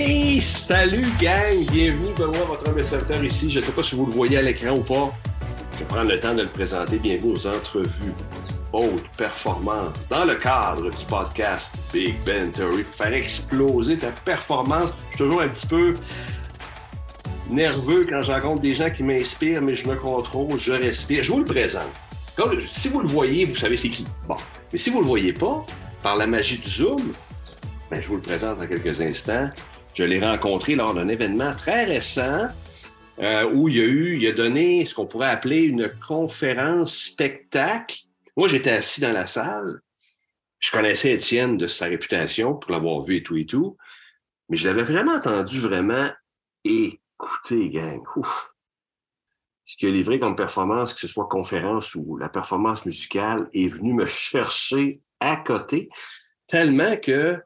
Hey, salut gang! Bienvenue, Benoît, votre ambassadeur ici. Je ne sais pas si vous le voyez à l'écran ou pas. Je vais prendre le temps de le présenter. Bienvenue aux entrevues haute performance dans le cadre du podcast Big Ben Theory pour faire exploser ta performance. Je suis toujours un petit peu nerveux quand je rencontre des gens qui m'inspirent, mais je me contrôle, je respire. Je vous le présente. si vous le voyez, vous savez c'est qui. Bon. Mais si vous ne le voyez pas, par la magie du Zoom, ben, je vous le présente en quelques instants. Je l'ai rencontré lors d'un événement très récent euh, où il a donné ce qu'on pourrait appeler une conférence spectacle. Moi, j'étais assis dans la salle. Je connaissais Étienne de sa réputation pour l'avoir vu et tout et tout, mais je l'avais vraiment entendu vraiment écouter, gang. Ce qu'il a livré comme performance, que ce soit conférence ou la performance musicale, est venu me chercher à côté, tellement que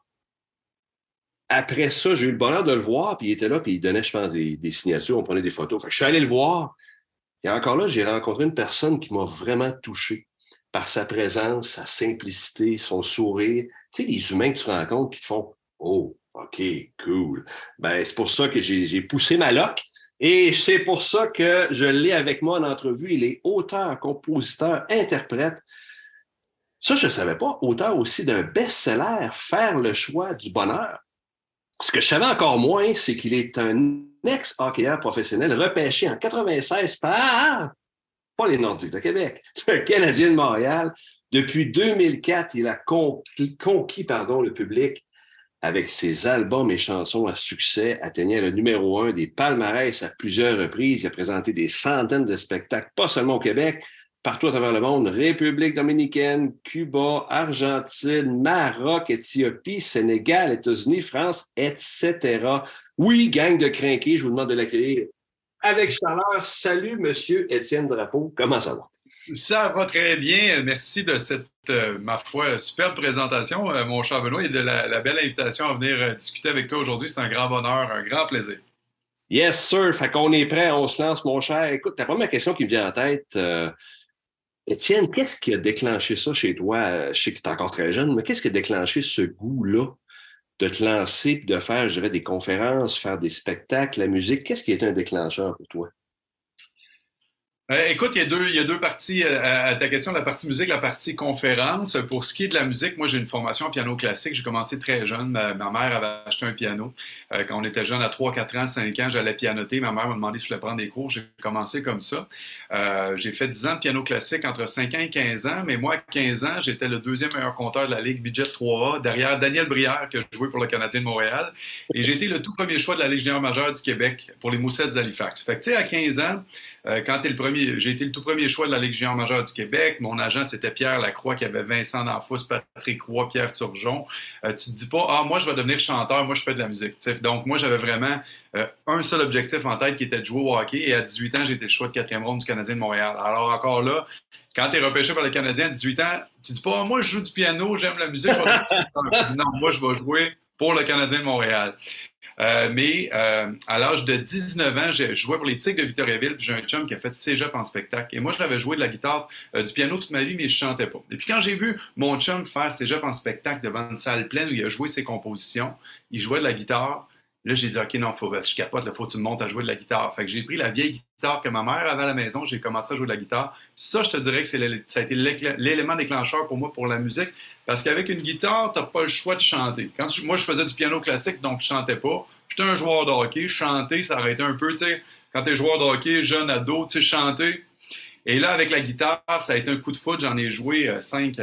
après ça, j'ai eu le bonheur de le voir, puis il était là, puis il donnait, je pense, des, signatures, on prenait des photos. je suis allé le voir. Et encore là, j'ai rencontré une personne qui m'a vraiment touché par sa présence, sa simplicité, son sourire. Tu sais, les humains que tu rencontres qui te font Oh, OK, cool. Ben, c'est pour ça que j'ai poussé ma loque. Et c'est pour ça que je l'ai avec moi en entrevue. Il est auteur, compositeur, interprète. Ça, je ne savais pas. Auteur aussi d'un best-seller, Faire le choix du bonheur. Ce que je savais encore moins, c'est qu'il est un ex-hockeyeur professionnel repêché en 96 par, pas les Nordiques de Québec, un Canadien de Montréal. Depuis 2004, il a conquis, le public avec ses albums et chansons à succès, atteignant le numéro un des palmarès à plusieurs reprises. Il a présenté des centaines de spectacles, pas seulement au Québec, partout à travers le monde, République dominicaine, Cuba, Argentine, Maroc, Éthiopie, Sénégal, États-Unis, France, etc. Oui, gang de crinqués, je vous demande de l'accueillir avec chaleur. Salut, Monsieur Étienne Drapeau. Comment ça va? Ça va très bien. Merci de cette, euh, ma foi, superbe présentation, euh, mon cher Benoît, et de la, belle invitation à venir euh, discuter avec toi aujourd'hui. C'est un grand bonheur, un grand plaisir. Yes, sir. Fait qu'on est prêt, on se lance, mon cher. Écoute, ta première question qui me vient en tête, Étienne, qu'est-ce qui a déclenché ça chez toi? Je sais que tu es encore très jeune, mais qu'est-ce qui a déclenché ce goût-là de te lancer et de faire, je dirais, des conférences, faire des spectacles, la musique? Qu'est-ce qui été un déclencheur pour toi? Euh, écoute, il y, a deux, parties euh, à, ta question, la partie musique, la partie conférence. Pour ce qui est de la musique, moi j'ai une formation en piano classique. J'ai commencé très jeune. Ma, mère avait acheté un piano. Euh, quand on était jeune, à 3, 4 ans, 5 ans, j'allais pianoter. Ma mère m'a demandé si je voulais prendre des cours. J'ai commencé comme ça. j'ai fait 10 ans de piano classique entre 5 ans et 15 ans. Mais moi, à 15 ans, j'étais le deuxième meilleur compteur de la Ligue Budget 3A, derrière Daniel Brière, que je jouais pour le Canadien de Montréal. Et j'ai été le tout premier choix de la Ligue junior majeure du Québec pour les Moussettes d'Halifax. Fait que tu sais, à 15 ans, quand tu es le premier j'ai été le tout premier choix de la Ligue majeure du Québec. Mon agent, c'était Pierre Lacroix, qui avait Vincent D'Anfous, Patrick Roy, Pierre Turgeon. Euh, tu te dis pas, ah, moi, je vais devenir chanteur, moi, je fais de la musique. Donc, moi, j'avais vraiment euh, un seul objectif en tête qui était de jouer au hockey. Et à 18 ans, j'ai été le choix de quatrième ronde du Canadien de Montréal. Alors, encore là, quand tu es repêché par le Canadien à 18 ans, tu dis pas, moi, je joue du piano, j'aime la musique. non, moi, je vais jouer pour le Canadien de Montréal. Euh, mais euh, à l'âge de 19 ans, j'ai joué pour les Tigres de Victoriaville, puis j'ai un chum qui a fait cégep en spectacle. Et moi, je l'avais joué de la guitare, euh, du piano toute ma vie, mais je chantais pas. Et puis quand j'ai vu mon chum faire cégep en spectacle devant une salle pleine où il a joué ses compositions, il jouait de la guitare, Là, j'ai dit, OK, non, faut, je capote, il faut que tu me montes à jouer de la guitare. Fait que j'ai pris la vieille guitare que ma mère avait à la maison, j'ai commencé à jouer de la guitare. Ça, je te dirais que c'est ça a été l'élément déclencheur pour moi pour la musique, parce qu'avec une guitare, tu n'as pas le choix de chanter. Quand moi, je faisais du piano classique, donc je chantais pas. J'étais un joueur de hockey, chanter, ça aurait été un peu, tu sais, quand tu es joueur de hockey, jeune ado, tu sais, chanter, et là, avec la guitare, ça a été un coup de foot. J'en ai joué 5,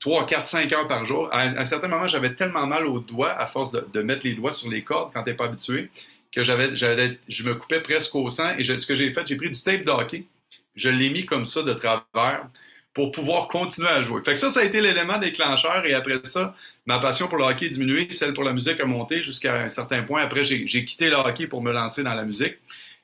3, 4, 5 heures par jour. À, un certain moment, j'avais tellement mal aux doigts à force de, mettre les doigts sur les cordes quand tu n'es pas habitué que je me coupais presque au sang. Et ce que j'ai fait, j'ai pris du tape de hockey. Je l'ai mis comme ça de travers pour pouvoir continuer à jouer. Fait que ça, ça a été l'élément déclencheur. Et après ça, ma passion pour le hockey a diminué, celle pour la musique a monté jusqu'à un certain point. Après, j'ai quitté le hockey pour me lancer dans la musique.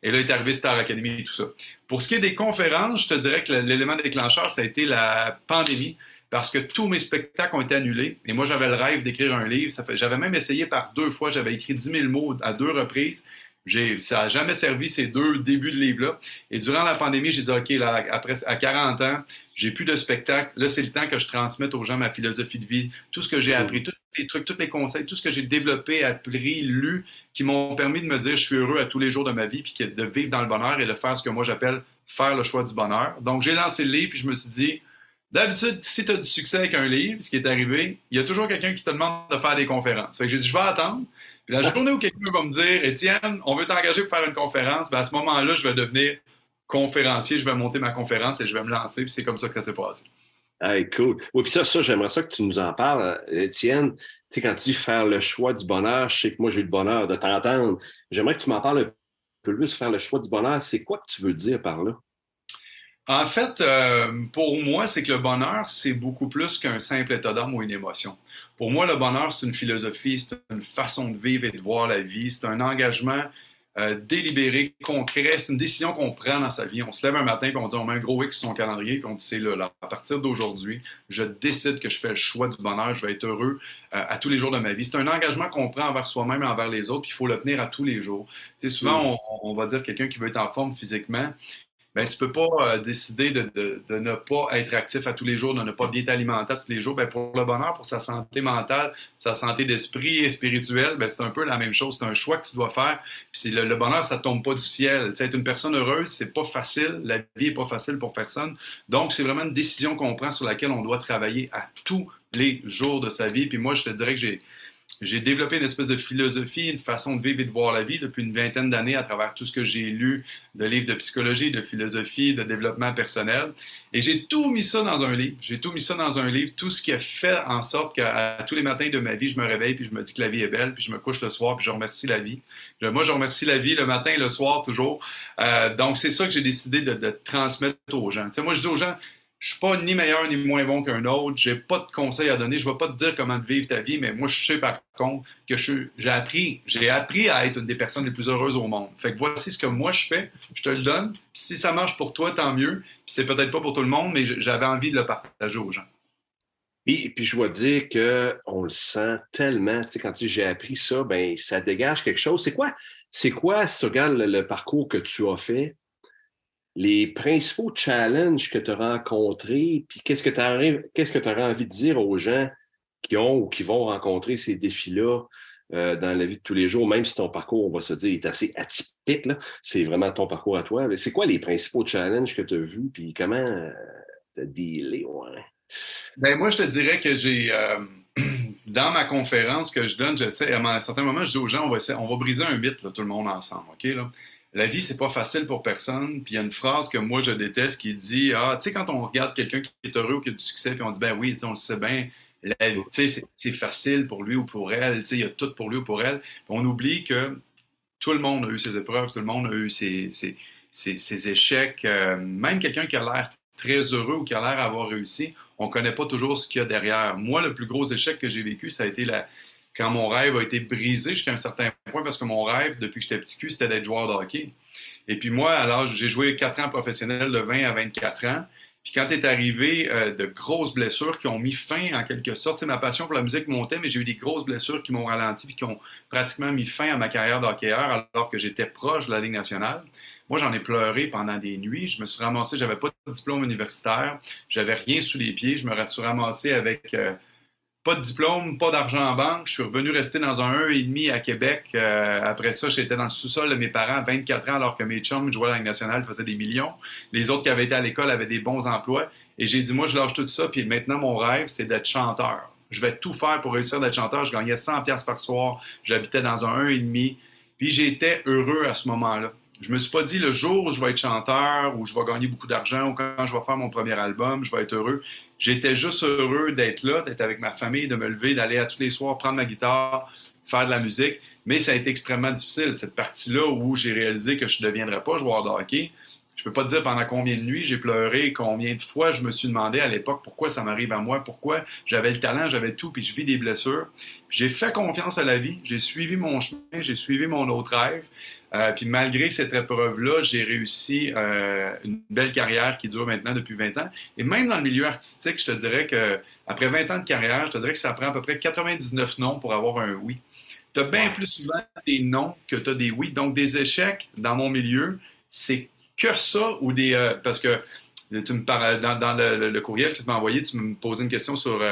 Et là, est arrivé Star Academy et tout ça. Pour ce qui est des conférences, je te dirais que l'élément déclencheur, ça a été la pandémie parce que tous mes spectacles ont été annulés. Et moi, j'avais le rêve d'écrire un livre. J'avais même essayé par deux fois, j'avais écrit 10 000 mots à deux reprises. Ça n'a jamais servi ces deux débuts de livre-là. Et durant la pandémie, j'ai dit, OK, là, après, à 40 ans, j'ai plus de spectacle. Là, c'est le temps que je transmette aux gens ma philosophie de vie, tout ce que j'ai appris, tous les trucs, tous les conseils, tout ce que j'ai développé, appris, lu, qui m'ont permis de me dire, je suis heureux à tous les jours de ma vie, puis de vivre dans le bonheur et de faire ce que moi j'appelle faire le choix du bonheur. Donc, j'ai lancé le livre, puis je me suis dit, D'habitude, si tu as du succès avec un livre, ce qui est arrivé, il y a toujours quelqu'un qui te demande de faire des conférences. Fait que j'ai dit, je vais attendre. La journée où quelqu'un va me dire, Étienne, on veut t'engager pour faire une conférence, ben à ce moment-là, je vais devenir conférencier, je vais monter ma conférence et je vais me lancer. Puis c'est comme ça que ça s'est passé. Hey, cool. Oui, puis ça, ça j'aimerais ça que tu nous en parles, Étienne. Tu sais, quand tu dis faire le choix du bonheur, je sais que moi, j'ai eu le bonheur de t'entendre. J'aimerais que tu m'en parles un peu plus, faire le choix du bonheur. C'est quoi que tu veux dire par là? En fait, euh, pour moi, c'est que le bonheur, c'est beaucoup plus qu'un simple état d'âme ou une émotion. Pour moi, le bonheur, c'est une philosophie, c'est une façon de vivre et de voir la vie, c'est un engagement euh, délibéré, concret, c'est une décision qu'on prend dans sa vie. On se lève un matin et on dit on met un gros X sur son calendrier puis on dit c'est là, là, à partir d'aujourd'hui, je décide que je fais le choix du bonheur, je vais être heureux euh, à tous les jours de ma vie. C'est un engagement qu'on prend envers soi-même et envers les autres, puis il faut le tenir à tous les jours. Tu souvent, mm. on, on, va dire quelqu'un qui veut être en forme physiquement, ben, tu ne peux pas euh, décider de, ne pas être actif à tous les jours, de ne pas bien t'alimenter à tous les jours. Ben, pour le bonheur, pour sa santé mentale, sa santé d'esprit et spirituelle, ben, c'est un peu la même chose. C'est un choix que tu dois faire. Puis le, bonheur, ça ne tombe pas du ciel. être une personne heureuse, c'est pas facile. La vie n'est pas facile pour personne. Donc, c'est vraiment une décision qu'on prend sur laquelle on doit travailler à tous les jours de sa vie. Puis moi, je te dirais que j'ai j'ai développé une espèce de philosophie, une façon de vivre et de voir la vie depuis une vingtaine d'années à travers tout ce que j'ai lu de livres de psychologie, de philosophie, de développement personnel. Et j'ai tout mis ça dans un livre. J'ai tout mis ça dans un livre, tout ce qui a fait en sorte qu'à tous les matins de ma vie, je me réveille puis je me dis que la vie est belle, puis je me couche le soir puis je remercie la vie. Moi, je remercie la vie le matin et le soir toujours. Euh, donc, c'est ça que j'ai décidé de, transmettre aux gens. Tu sais, moi, je dis aux gens, je suis pas ni meilleur ni moins bon qu'un autre. J'ai pas de conseils à donner. Je vais pas te dire comment vivre ta vie, mais moi, je sais par contre que j'ai appris, j'ai appris à être une des personnes les plus heureuses au monde. Fait que voici ce que moi je fais. Je te le donne. Puis si ça marche pour toi, tant mieux. Puis c'est peut-être pas pour tout le monde, mais j'avais envie de le partager aux gens. Et puis je dois dire qu'on le sent tellement. Tu sais, quand tu j'ai appris ça, ben ça dégage quelque chose. C'est quoi, c'est quoi, si tu regardes le parcours que tu as fait, les principaux challenges que tu as rencontrés, puis qu'est-ce que tu qu'est-ce envie de dire aux gens qui ont ou qui vont rencontrer ces défis-là euh, dans la vie de tous les jours, même si ton parcours, on va se dire, est assez atypique, c'est vraiment ton parcours à toi. C'est quoi les principaux challenges que tu as vus, puis comment euh, tu as dealé? Ouais? Ben, moi, je te dirais que j'ai. Euh, dans ma conférence que je donne, j'essaie, à un certain moment, je dis aux gens, on va, on va briser un mythe, tout le monde ensemble. OK? Là? La vie, c'est pas facile pour personne. Puis il y a une phrase que moi, je déteste qui dit Ah, tu sais, quand on regarde quelqu'un qui est heureux ou qui a du succès, puis on dit Ben oui, on le sait bien, c'est facile pour lui ou pour elle, il y a tout pour lui ou pour elle. Puis on oublie que tout le monde a eu ses épreuves, tout le monde a eu ses, échecs. Euh, même quelqu'un qui a l'air très heureux ou qui a l'air d'avoir réussi, on ne connaît pas toujours ce qu'il y a derrière. Moi, le plus gros échec que j'ai vécu, ça a été la, quand mon rêve a été brisé jusqu'à un certain point, parce que mon rêve, depuis que j'étais petit cul, c'était d'être joueur de hockey. Et puis moi, alors, j'ai joué 4 ans professionnel de 20 à 24 ans. Puis quand est arrivé euh, de grosses blessures qui ont mis fin, en quelque sorte, ma passion pour la musique montait, mais j'ai eu des grosses blessures qui m'ont ralenti puis qui ont pratiquement mis fin à ma carrière d'hockeyeur alors que j'étais proche de la Ligue nationale. Moi, j'en ai pleuré pendant des nuits. Je me suis ramassé, j'avais pas de diplôme universitaire, j'avais rien sous les pieds. Je me suis ramassé avec euh, pas de diplôme, pas d'argent en banque. Je suis revenu rester dans un 1,5 à Québec. Euh, après ça, j'étais dans le sous-sol de mes parents à 24 ans, alors que mes chums jouaient à la nationale, faisaient des millions. Les autres qui avaient été à l'école avaient des bons emplois. Et j'ai dit, moi, je lâche tout ça, puis maintenant, mon rêve, c'est d'être chanteur. Je vais tout faire pour réussir d'être chanteur. Je gagnais 100 pièces par soir. J'habitais dans un 1,5. Puis j'étais heureux à ce moment-là. Je me suis pas dit le jour où je vais être chanteur, où je vais gagner beaucoup d'argent, ou quand je vais faire mon premier album, je vais être heureux. J'étais juste heureux d'être là, d'être avec ma famille, de me lever, d'aller à tous les soirs prendre ma guitare, faire de la musique. Mais ça a été extrêmement difficile, cette partie-là où j'ai réalisé que je ne deviendrais pas joueur de hockey. Je peux pas te dire pendant combien de nuits j'ai pleuré, combien de fois je me suis demandé à l'époque pourquoi ça m'arrive à moi, pourquoi j'avais le talent, j'avais tout, puis je vis des blessures. J'ai fait confiance à la vie, j'ai suivi mon chemin, j'ai suivi mon autre rêve. Euh, puis malgré cette épreuve-là, j'ai réussi euh, une belle carrière qui dure maintenant depuis 20 ans. Et même dans le milieu artistique, je te dirais que après 20 ans de carrière, je te dirais que ça prend à peu près 99 noms pour avoir un oui. Tu as bien plus souvent des noms que tu as des oui. Donc des échecs dans mon milieu, c'est que ça ou des euh, parce que tu me parles dans, le, courriel que tu m'as envoyé, tu me posais une question sur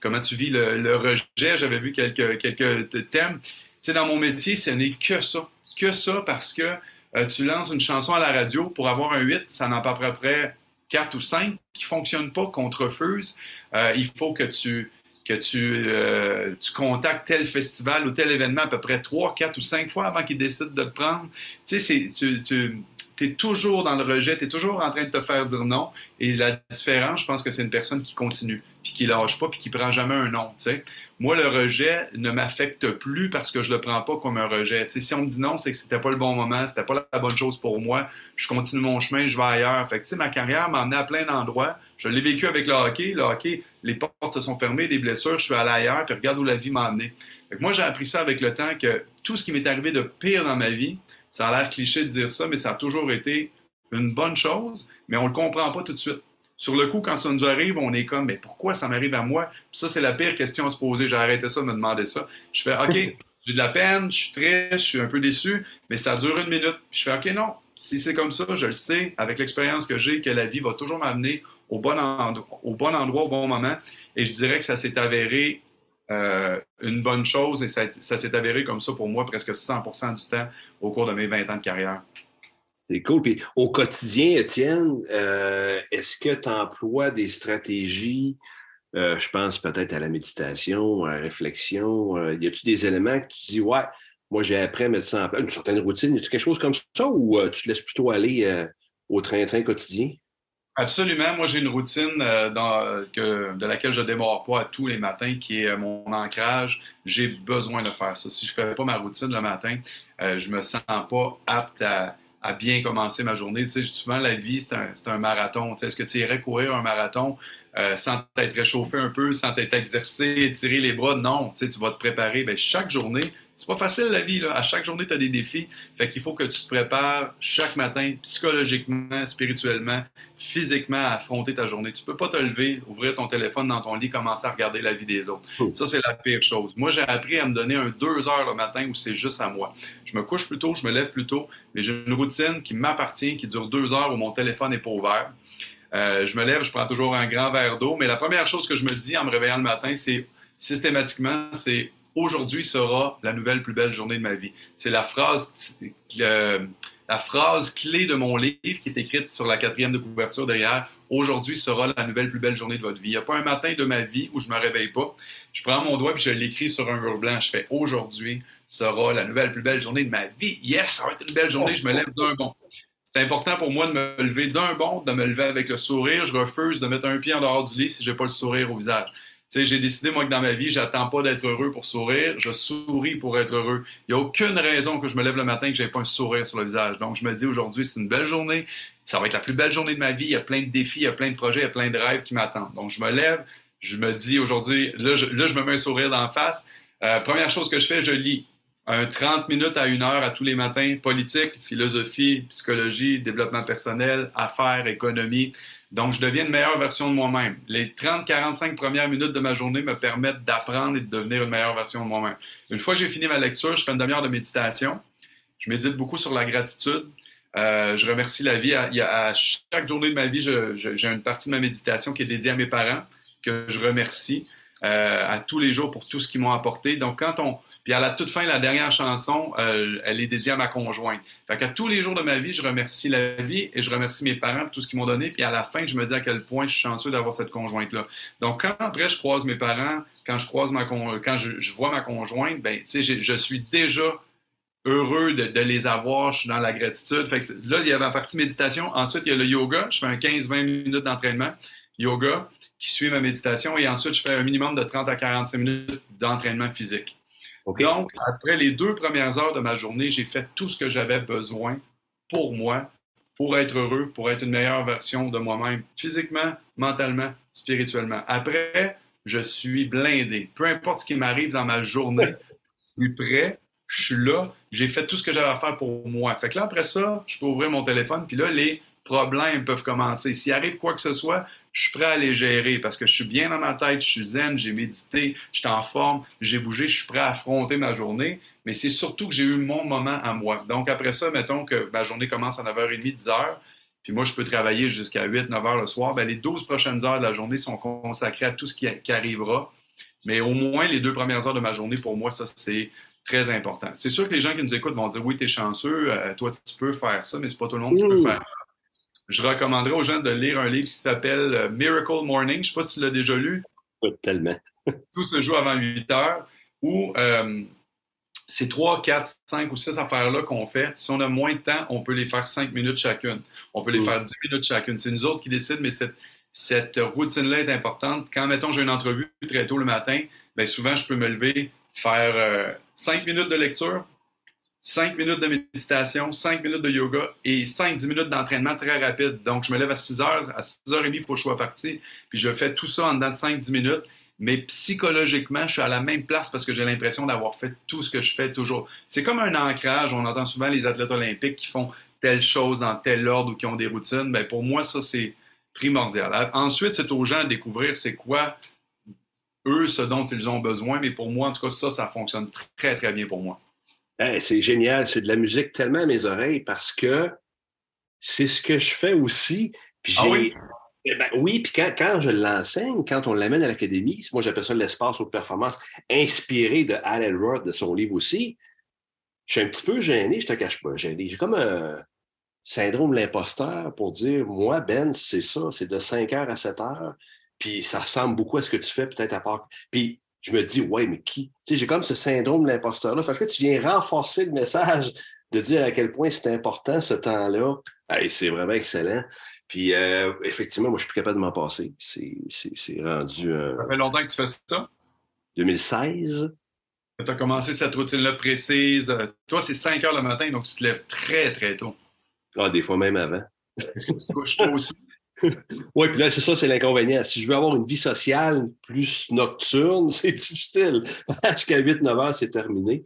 comment tu vis le, rejet. J'avais vu quelques, quelques thèmes. Tu sais, dans mon métier, ce n'est que ça que ça parce que euh, tu lances une chanson à la radio pour avoir un 8, ça n'en pas à peu près 4 ou 5 qui ne fonctionnent pas, qu'on te refuse. Euh, il faut que tu que tu, euh, tu contactes tel festival ou tel événement à peu près 3, 4 ou 5 fois avant qu'ils décident de te prendre. Tu sais, tu, tu es toujours dans le rejet, tu es toujours en train de te faire dire non. Et la différence, je pense que c'est une personne qui continue puis qui lâche pas, puis qui prend jamais un sais. Moi, le rejet ne m'affecte plus parce que je le prends pas comme un rejet. si on me dit non, c'est que c'était pas le bon moment, c'était pas la bonne chose pour moi. Je continue mon chemin, je vais ailleurs. Fait que, ma carrière m'a amené à plein d'endroits. Je l'ai vécu avec le hockey. Le hockey, les portes se sont fermées, des blessures, je suis allé ailleurs, puis regarde où la vie m'a amené. Fait que moi, j'ai appris ça avec le temps que tout ce qui m'est arrivé de pire dans ma vie, ça a l'air cliché de dire ça, mais ça a toujours été une bonne chose, mais on le comprend pas tout de suite. Sur le coup, quand ça nous arrive, on est comme, mais pourquoi ça m'arrive à moi? ça, c'est la pire question à se poser. J'ai arrêté ça de me demander ça. Je fais, OK, j'ai de la peine, je suis triste, je suis un peu déçu, mais ça dure une minute. je fais, OK, non, si c'est comme ça, je le sais, avec l'expérience que j'ai, que la vie va toujours m'amener au, bon au bon endroit, au bon moment. Et je dirais que ça s'est avéré euh, une bonne chose et ça, s'est avéré comme ça pour moi presque 100% du temps au cours de mes 20 ans de carrière. C'est cool. Puis au quotidien, Étienne, euh, est-ce que tu emploies des stratégies? Euh, je pense peut-être à la méditation, à la réflexion. Y a-tu des éléments qui disent, ouais, moi j'ai appris à mettre ça en place, une certaine routine? Y a-tu quelque chose comme ça ou tu te laisses plutôt aller au train-train quotidien? Absolument. Moi, j'ai une routine dans, que, de laquelle je ne démarre pas tous les matins, qui est mon ancrage. J'ai besoin de faire ça. Si je ne fais pas ma routine le matin, je me sens pas apte à, bien commencer ma journée. Tu sais, souvent, la vie, c'est un, marathon. Tu sais, Est-ce que tu irais courir un marathon euh, sans t'être réchauffé un peu, sans t'être exercé, tirer les bras? Non, tu, sais, tu vas te préparer. Bien, chaque journée, c'est pas facile la vie. Là. À chaque journée, tu as des défis. Fait qu'il faut que tu te prépares chaque matin psychologiquement, spirituellement, physiquement à affronter ta journée. Tu peux pas te lever, ouvrir ton téléphone dans ton lit, commencer à regarder la vie des autres. Ça, c'est la pire chose. Moi, j'ai appris à me donner un deux heures le matin où c'est juste à moi. Je me couche plus tôt, je me lève plus tôt, mais j'ai une routine qui m'appartient, qui dure deux heures où mon téléphone n'est pas ouvert. Euh, je me lève, je prends toujours un grand verre d'eau, mais la première chose que je me dis en me réveillant le matin, c'est systématiquement, c'est aujourd'hui sera la nouvelle plus belle journée de ma vie. C'est la phrase, la phrase clé de mon livre qui est écrite sur la quatrième de couverture derrière. Aujourd'hui sera la nouvelle plus belle journée de votre vie. Il n'y a pas un matin de ma vie où je me réveille pas. Je prends mon doigt et je l'écris sur un mur blanc. Je fais aujourd'hui sera la nouvelle plus belle journée de ma vie. Yes, ça va être une belle journée. Je me lève d'un bond. C'est important pour moi de me lever d'un bond, de me lever avec le sourire. Je refuse de mettre un pied en dehors du lit si j'ai pas le sourire au visage j'ai décidé, moi, que dans ma vie, j'attends pas d'être heureux pour sourire. Je souris pour être heureux. Il n'y a aucune raison que je me lève le matin et que j'ai pas un sourire sur le visage. Donc, je me dis aujourd'hui, c'est une belle journée. Ça va être la plus belle journée de ma vie. Il y a plein de défis, il y a plein de projets, il y a plein de rêves qui m'attendent. Donc, je me lève, je me dis aujourd'hui, là je, me mets un sourire d'en face. Euh, première chose que je fais, je lis un 30 minutes à une heure à tous les matins, politique, philosophie, psychologie, développement personnel, affaires, économie. Donc, je deviens une meilleure version de moi-même. Les 30-45 premières minutes de ma journée me permettent d'apprendre et de devenir une meilleure version de moi-même. Une fois que j'ai fini ma lecture, je fais une demi-heure de méditation. Je médite beaucoup sur la gratitude. Euh, je remercie la vie. À, à, chaque journée de ma vie, j'ai une partie de ma méditation qui est dédiée à mes parents, que je remercie euh, à tous les jours pour tout ce qu'ils m'ont apporté. Donc, quand on, puis à la toute fin, la dernière chanson, euh, elle est dédiée à ma conjointe. Fait qu'à tous les jours de ma vie, je remercie la vie et je remercie mes parents pour tout ce qu'ils m'ont donné. Puis à la fin, je me dis à quel point je suis chanceux d'avoir cette conjointe-là. Donc quand après je croise mes parents, quand je croise ma quand je, vois ma conjointe, ben tu sais, je suis déjà heureux de, les avoir, je suis dans la gratitude. Fait que là, il y a la partie méditation. Ensuite, il y a le yoga. Je fais un 15-20 minutes d'entraînement yoga qui suit ma méditation. Et ensuite, je fais un minimum de 30 à 45 minutes d'entraînement physique. Donc, après les deux premières heures de ma journée, j'ai fait tout ce que j'avais besoin pour moi pour être heureux, pour être une meilleure version de moi-même, physiquement, mentalement, spirituellement. Après, je suis blindé. Peu importe ce qui m'arrive dans ma journée, je suis prêt, je suis là, j'ai fait tout ce que j'avais à faire pour moi. Fait que là, après ça, je peux ouvrir mon téléphone, puis là, les problèmes peuvent commencer. S'il arrive quoi que ce soit, je suis prêt à les gérer parce que je suis bien dans ma tête, je suis zen, j'ai médité, je suis en forme, j'ai bougé, je suis prêt à affronter ma journée. Mais c'est surtout que j'ai eu mon moment à moi. Donc après ça, mettons que ma journée commence à 9h30, 10h, puis moi je peux travailler jusqu'à 8, 9h le soir. Bien, les 12 prochaines heures de la journée sont consacrées à tout ce qui, arrivera. Mais au moins les deux premières heures de ma journée, pour moi, ça c'est très important. C'est sûr que les gens qui nous écoutent vont dire oui, tu es chanceux, euh, toi tu peux faire ça, mais c'est pas tout le monde qui peut faire ça je recommanderais aux gens de lire un livre qui s'appelle euh, Miracle Morning. Je ne sais pas si tu l'as déjà lu. tellement. Tout se joue avant 8 heures. Ou euh, ces 3, 4, 5 ou 6 affaires-là qu'on fait, si on a moins de temps, on peut les faire 5 minutes chacune. On peut les mm. faire 10 minutes chacune. C'est nous autres qui décident, mais cette, cette routine-là est importante. Quand, mettons, j'ai une entrevue très tôt le matin, bien souvent, je peux me lever, faire 5 euh, minutes de lecture, 5 minutes de méditation, 5 minutes de yoga et 5-10 minutes d'entraînement très rapide. Donc, je me lève à 6 heures. À 6 h 30, il faut que je sois parti. Puis, je fais tout ça en dedans de 5-10 minutes. Mais psychologiquement, je suis à la même place parce que j'ai l'impression d'avoir fait tout ce que je fais toujours. C'est comme un ancrage. On entend souvent les athlètes olympiques qui font telle chose dans tel ordre ou qui ont des routines. Bien, pour moi, ça, c'est primordial. Ensuite, c'est aux gens de découvrir c'est quoi eux, ce dont ils ont besoin. Mais pour moi, en tout cas, ça, ça fonctionne très, très bien pour moi c'est génial, c'est de la musique tellement à mes oreilles parce que c'est ce que je fais aussi. Puis ah oui? Eh ben, oui, puis quand, je l'enseigne, quand on l'amène à l'académie, moi j'appelle ça l'espace aux performances, inspiré de Al Elrod, de son livre aussi, je suis un petit peu gêné, je te cache pas, gêné. J'ai comme un syndrome de l'imposteur pour dire, moi, Ben, c'est ça, c'est de 5 heures à 7 heures, puis ça ressemble beaucoup à ce que tu fais peut-être à part. Puis je me dis, ouais, mais qui? Tu sais, j'ai comme ce syndrome de l'imposteur-là. Fait que tu viens renforcer le message de dire à quel point c'est important ce temps-là. c'est vraiment excellent. Puis, euh, effectivement, moi, je suis plus capable de m'en passer. C'est rendu. Euh, ça fait longtemps que tu fais ça? 2016. Tu as commencé cette routine-là précise. Toi, c'est 5 heures le matin, donc tu te lèves très, très tôt. Ah, des fois même avant. tu te couches tôt aussi? oui, puis là, c'est ça, c'est l'inconvénient. Si je veux avoir une vie sociale plus nocturne, c'est difficile. Parce qu'à 8-9 heures, c'est terminé.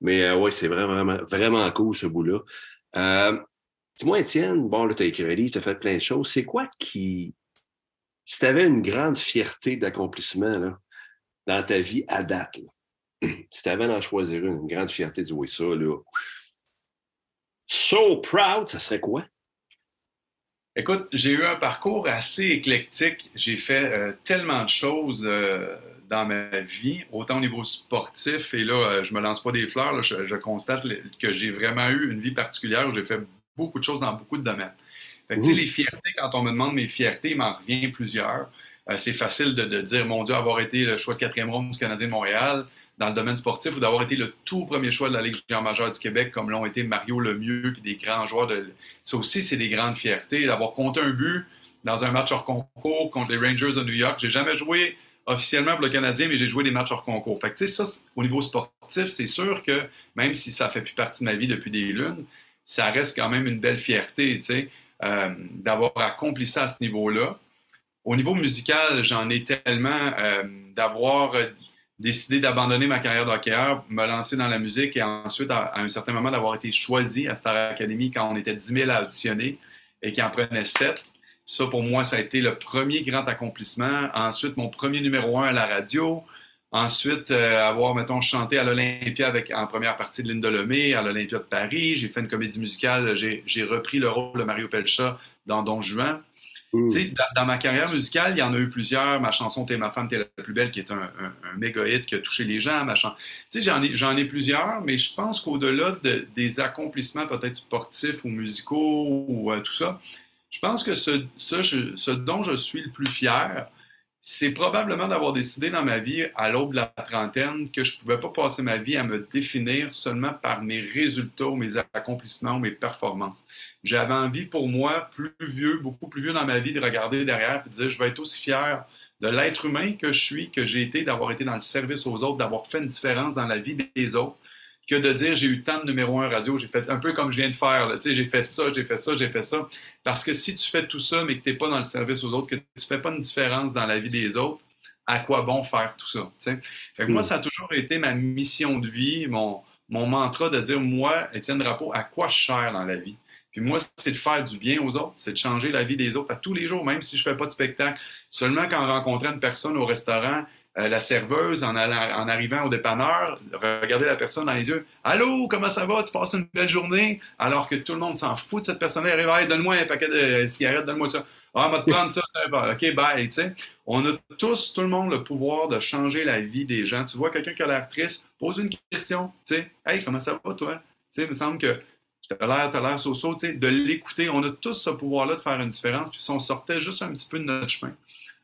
Mais euh, oui, c'est vraiment, vraiment, vraiment cool, ce bout-là. Euh, dis-moi, Étienne, bon, là, tu as écrit un livre, tu as fait plein de choses. C'est quoi qui. Si tu avais une grande fierté d'accomplissement dans ta vie à date, si tu avais en choisir une, une grande fierté, dis oui, ça, là. So proud, ça serait quoi? Écoute, j'ai eu un parcours assez éclectique. J'ai fait euh, tellement de choses euh, dans ma vie, autant au niveau sportif, et là, euh, je me lance pas des fleurs, je, constate que j'ai vraiment eu une vie particulière où j'ai fait beaucoup de choses dans beaucoup de domaines. Fait que, les fiertés, quand on me demande mes fiertés, il m'en revient plusieurs. c'est facile de, de, dire, mon Dieu, avoir été le choix de quatrième ronde du Canadien de Montréal, dans le domaine sportif ou d'avoir été le tout premier choix de la Ligue majeure du Québec, comme l'ont été Mario Lemieux puis des grands joueurs. De... Ça aussi, c'est des grandes fiertés. D'avoir compté un but dans un match hors concours contre les Rangers de New York. J'ai jamais joué officiellement pour le Canadien, mais j'ai joué des matchs hors concours. Fait que, ça, au niveau sportif, c'est sûr que même si ça fait plus partie de ma vie depuis des lunes, ça reste quand même une belle fierté, euh, d'avoir accompli ça à ce niveau-là. Au niveau musical, j'en ai tellement euh, d'avoir décidé d'abandonner ma carrière d'hockeyeur, me lancer dans la musique et ensuite, à, un certain moment, d'avoir été choisi à Star Academy quand on était 10 000 à auditionner et qui en prenait 7. Ça, pour moi, ça a été le premier grand accomplissement. Ensuite, mon premier numéro un à la radio. Ensuite, euh, avoir, mettons, chanté à l'Olympia avec, en première partie de Linda Lemay, à l'Olympia de Paris. J'ai fait une comédie musicale. J'ai repris le rôle de Mario Pelcha dans Don Juan. Dans, ma carrière musicale, il y en a eu plusieurs. Ma chanson T'es ma femme, t'es la plus belle, qui est un, méga hit qui a touché les gens. J'en ai, j'en ai plusieurs, mais je pense qu'au-delà des accomplissements peut-être sportifs ou musicaux ou euh, tout ça, je pense que ce, dont je suis le plus fier, c'est probablement d'avoir décidé dans ma vie, à l'aube de la trentaine, que je ne pouvais pas passer ma vie à me définir seulement par mes résultats, mes accomplissements, mes performances. J'avais envie pour moi, plus vieux, beaucoup plus vieux dans ma vie, de regarder derrière et de dire, je vais être aussi fier de l'être humain que je suis, que j'ai été, d'avoir été dans le service aux autres, d'avoir fait une différence dans la vie des autres. Que de dire j'ai eu tant de numéro un radio, j'ai fait un peu comme je viens de faire, j'ai fait ça, j'ai fait ça, j'ai fait ça. Parce que si tu fais tout ça, mais que tu n'es pas dans le service aux autres, que tu ne fais pas une différence dans la vie des autres, à quoi bon faire tout ça? Moi, mm. ça a toujours été ma mission de vie, mon, mon mantra de dire, moi, Étienne Drapeau, à quoi je cher dans la vie? Puis moi, c'est de faire du bien aux autres, c'est de changer la vie des autres à tous les jours, même si je ne fais pas de spectacle. Seulement quand on rencontrait une personne au restaurant, euh, la serveuse, en, arrivant au dépanneur, regarder la personne dans les yeux. Allô, comment ça va? Tu passes une belle journée? Alors que tout le monde s'en fout de cette personne-là. Elle arrive, donne-moi un paquet de cigarettes, donne-moi ça. Ah, on va te prendre ça. OK, bye. on a tous, tout le monde, le pouvoir de changer la vie des gens. Tu vois quelqu'un qui a l'air triste, pose une question. sais, Hey, comment ça va, toi? sais, il me semble que tu as l'air, tu l'air so, de l'écouter. On a tous ce pouvoir-là de faire une différence. Puis si on sortait juste un petit peu de notre chemin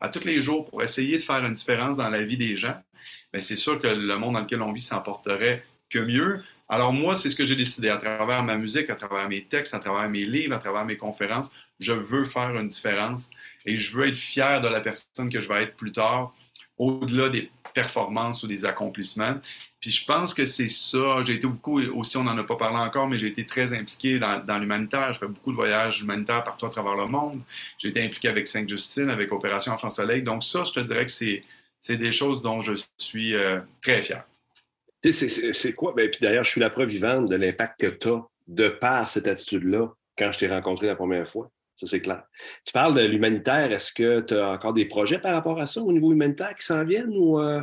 à tous les jours pour essayer de faire une différence dans la vie des gens, bien, c'est sûr que le monde dans lequel on vit s'emporterait que mieux. Alors moi, c'est ce que j'ai décidé à travers ma musique, à travers mes textes, à travers mes livres, à travers mes conférences. Je veux faire une différence et je veux être fier de la personne que je vais être plus tard, au-delà des performances ou des accomplissements. Puis je pense que c'est ça. J'ai été beaucoup, aussi on n'en a pas parlé encore, mais j'ai été très impliqué dans, l'humanitaire. Je fais beaucoup de voyages humanitaires partout à travers le monde. J'ai été impliqué avec Sainte-Justine, avec Opération Enfant Soleil. Donc ça, je te dirais que c'est, des choses dont je suis euh, très fier. C'est quoi? Ben, puis d'ailleurs, je suis la preuve vivante de l'impact que tu as de par cette attitude-là quand je t'ai rencontré la première fois. Ça, c'est clair. Tu parles de l'humanitaire. Est-ce que tu as encore des projets par rapport à ça au niveau humanitaire qui s'en viennent ou. Euh?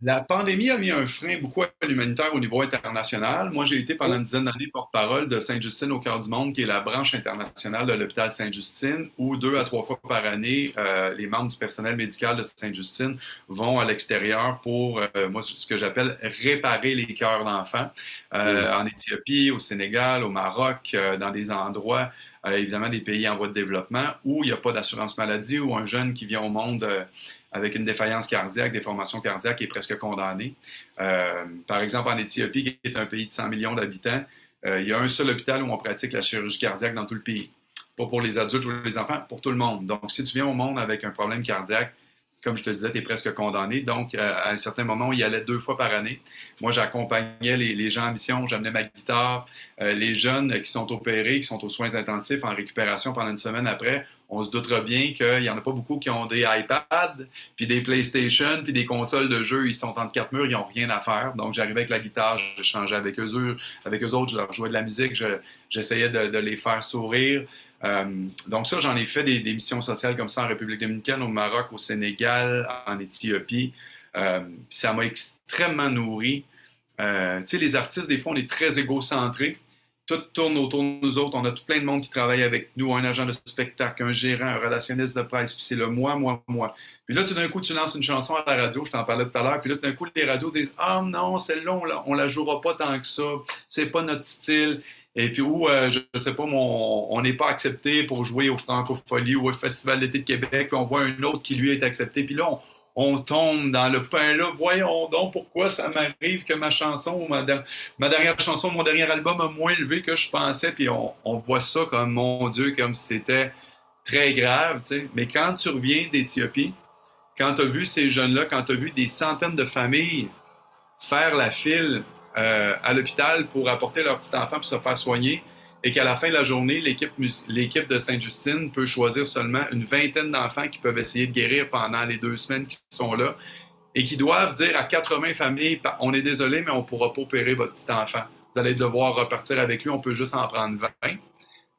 La pandémie a mis un frein beaucoup à l'humanitaire au niveau international. Moi, j'ai été pendant une dizaine d'années porte-parole de Sainte-Justine au cœur du monde, qui est la branche internationale de l'hôpital Sainte-Justine, où deux à trois fois par année, euh, les membres du personnel médical de Sainte-Justine vont à l'extérieur pour, euh, moi, ce que j'appelle réparer les cœurs d'enfants en Éthiopie, au Sénégal, au Maroc, dans des endroits évidemment des pays en voie de développement où il n'y a pas d'assurance maladie, ou un jeune qui vient au monde euh, avec une défaillance cardiaque, des formations cardiaques, est presque condamné. Euh, par exemple, en Éthiopie, qui est un pays de 100 millions d'habitants, il y a un seul hôpital où on pratique la chirurgie cardiaque dans tout le pays. Pas pour les adultes ou les enfants, pour tout le monde. Donc, si tu viens au monde avec un problème cardiaque, comme je te disais, tu es presque condamné. Donc, à un certain moment, il y allait deux fois par année. Moi, j'accompagnais les, gens en mission, j'amenais ma guitare. les jeunes qui sont opérés, qui sont aux soins intensifs, en récupération pendant une semaine après, on se doutera bien qu'il n'y en a pas beaucoup qui ont des iPads, puis des PlayStation, puis des consoles de jeux. Ils sont entre quatre murs, ils n'ont rien à faire. Donc, j'arrivais avec la guitare, je changeais avec eux, avec eux autres, je leur jouais de la musique, j'essayais de, les faire sourire. Euh, donc ça, j'en ai fait des, missions sociales comme ça en République dominicaine, au Maroc, au Sénégal, en Éthiopie. Euh, ça m'a extrêmement nourri. Euh, tu sais, les artistes, des fois, on est très égocentrés. Tout tourne autour de nous autres. On a tout plein de monde qui travaille avec nous, un agent de spectacle, un gérant, un relationniste de presse, puis c'est le moi, moi, moi. Puis là, tout d'un coup, tu lances une chanson à la radio, je t'en parlais tout à l'heure, puis là, tout d'un coup, les radios disent Ah non, celle-là, on la, la jouera pas tant que ça, c'est pas notre style. Et puis où, euh, je ne sais pas, on n'est pas accepté pour jouer au Francofolie ou au Festival d'été de Québec, on voit un autre qui lui est accepté. Puis là, on, tombe dans le pain là. Voyons donc pourquoi ça m'arrive que ma chanson, ma, ma, dernière chanson, mon dernier album a moins élevé que je pensais. Puis on, voit ça comme, mon Dieu, comme si c'était très grave. Mais quand tu reviens d'Éthiopie, quand tu as vu ces jeunes-là, quand tu as vu des centaines de familles faire la file euh, à l'hôpital pour apporter leur petit enfant pour se faire soigner et qu'à la fin de la journée, l'équipe, de Sainte-Justine peut choisir seulement une vingtaine d'enfants qui peuvent essayer de guérir pendant les deux semaines qui sont là et qui doivent dire à 80 familles On est désolé, mais on ne pourra pas opérer votre petit enfant. Vous allez devoir repartir avec lui, on peut juste en prendre 20.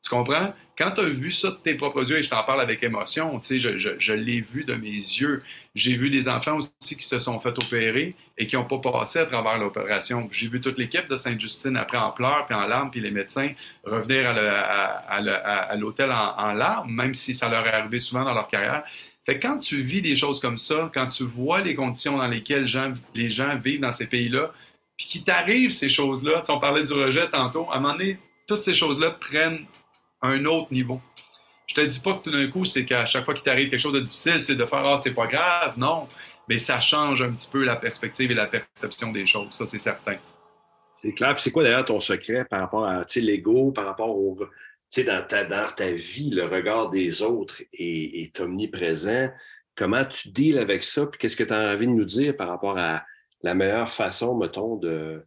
Tu comprends? Quand tu as vu ça de tes propres yeux, et je t'en parle avec émotion, tu sais, je, je, je l'ai vu de mes yeux. J'ai vu des enfants aussi qui se sont fait opérer et qui n'ont pas passé à travers l'opération. J'ai vu toute l'équipe de Sainte-Justine après en pleurs, puis en larmes, puis les médecins revenir à l'hôtel en, en, larmes, même si ça leur est arrivé souvent dans leur carrière. Fait que quand tu vis des choses comme ça, quand tu vois les conditions dans lesquelles les gens vivent dans ces pays-là, puis qu'il t'arrive ces choses-là, on parlait du rejet tantôt, à un moment donné, toutes ces choses-là prennent un autre niveau. Je te dis pas que tout d'un coup, c'est qu'à chaque fois qu'il t'arrive quelque chose de difficile, c'est de faire Ah, c'est pas grave. Non. Mais ça change un petit peu la perspective et la perception des choses. Ça, c'est certain. C'est clair. Puis c'est quoi d'ailleurs ton secret par rapport à l'ego, par rapport au. Tu sais, dans ta, dans ta vie, le regard des autres est, omniprésent. Comment tu deals avec ça? Puis qu'est-ce que tu as envie de nous dire par rapport à la meilleure façon, mettons, de,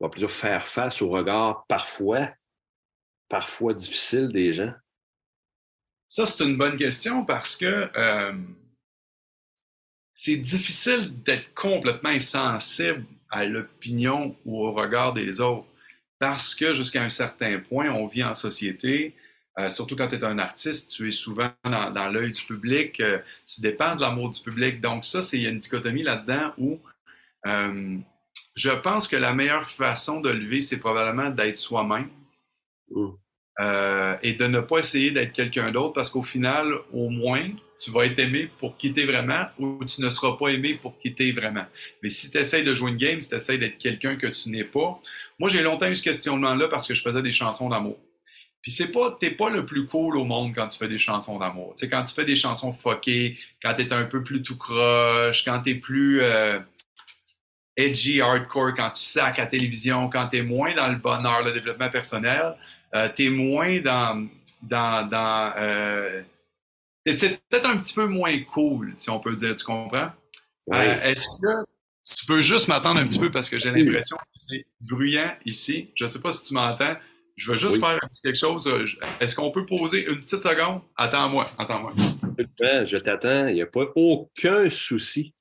on va dire faire face au regard parfois, parfois difficile des gens? Ça, c'est une bonne question parce que euh, c'est difficile d'être complètement insensible à l'opinion ou au regard des autres. Parce que jusqu'à un certain point, on vit en société, euh, surtout quand tu es un artiste, tu es souvent dans, l'œil du public, euh, tu dépends de l'amour du public. Donc ça, il y a une dichotomie là-dedans où je pense que la meilleure façon de le vivre, c'est probablement d'être soi-même. Mmh. et de ne pas essayer d'être quelqu'un d'autre parce qu'au final, au moins, tu vas être aimé pour quitter vraiment ou tu ne seras pas aimé pour quitter vraiment. Mais si tu essaies de jouer une game, si tu essaies d'être quelqu'un que tu n'es pas, moi j'ai longtemps eu ce questionnement-là parce que je faisais des chansons d'amour. Puis c'est pas, t'es pas le plus cool au monde quand tu fais des chansons d'amour. Tu sais, quand tu fais des chansons fuckées, quand tu es un peu plus tout croche, quand tu es plus euh, edgy, hardcore, quand tu sacs à la télévision, quand tu es moins dans le bonheur, le développement personnel, euh, tu es moins dans, dans, dans euh, c'est peut-être un petit peu moins cool, si on peut dire, tu comprends? Euh, est-ce que tu peux juste m'attendre un petit peu parce que j'ai l'impression que c'est bruyant ici. Je ne sais pas si tu m'entends. Je veux juste faire quelque chose. Est-ce qu'on peut poser une petite seconde? Attends-moi, attends-moi. Je t'attends. Il n'y a pas aucun souci.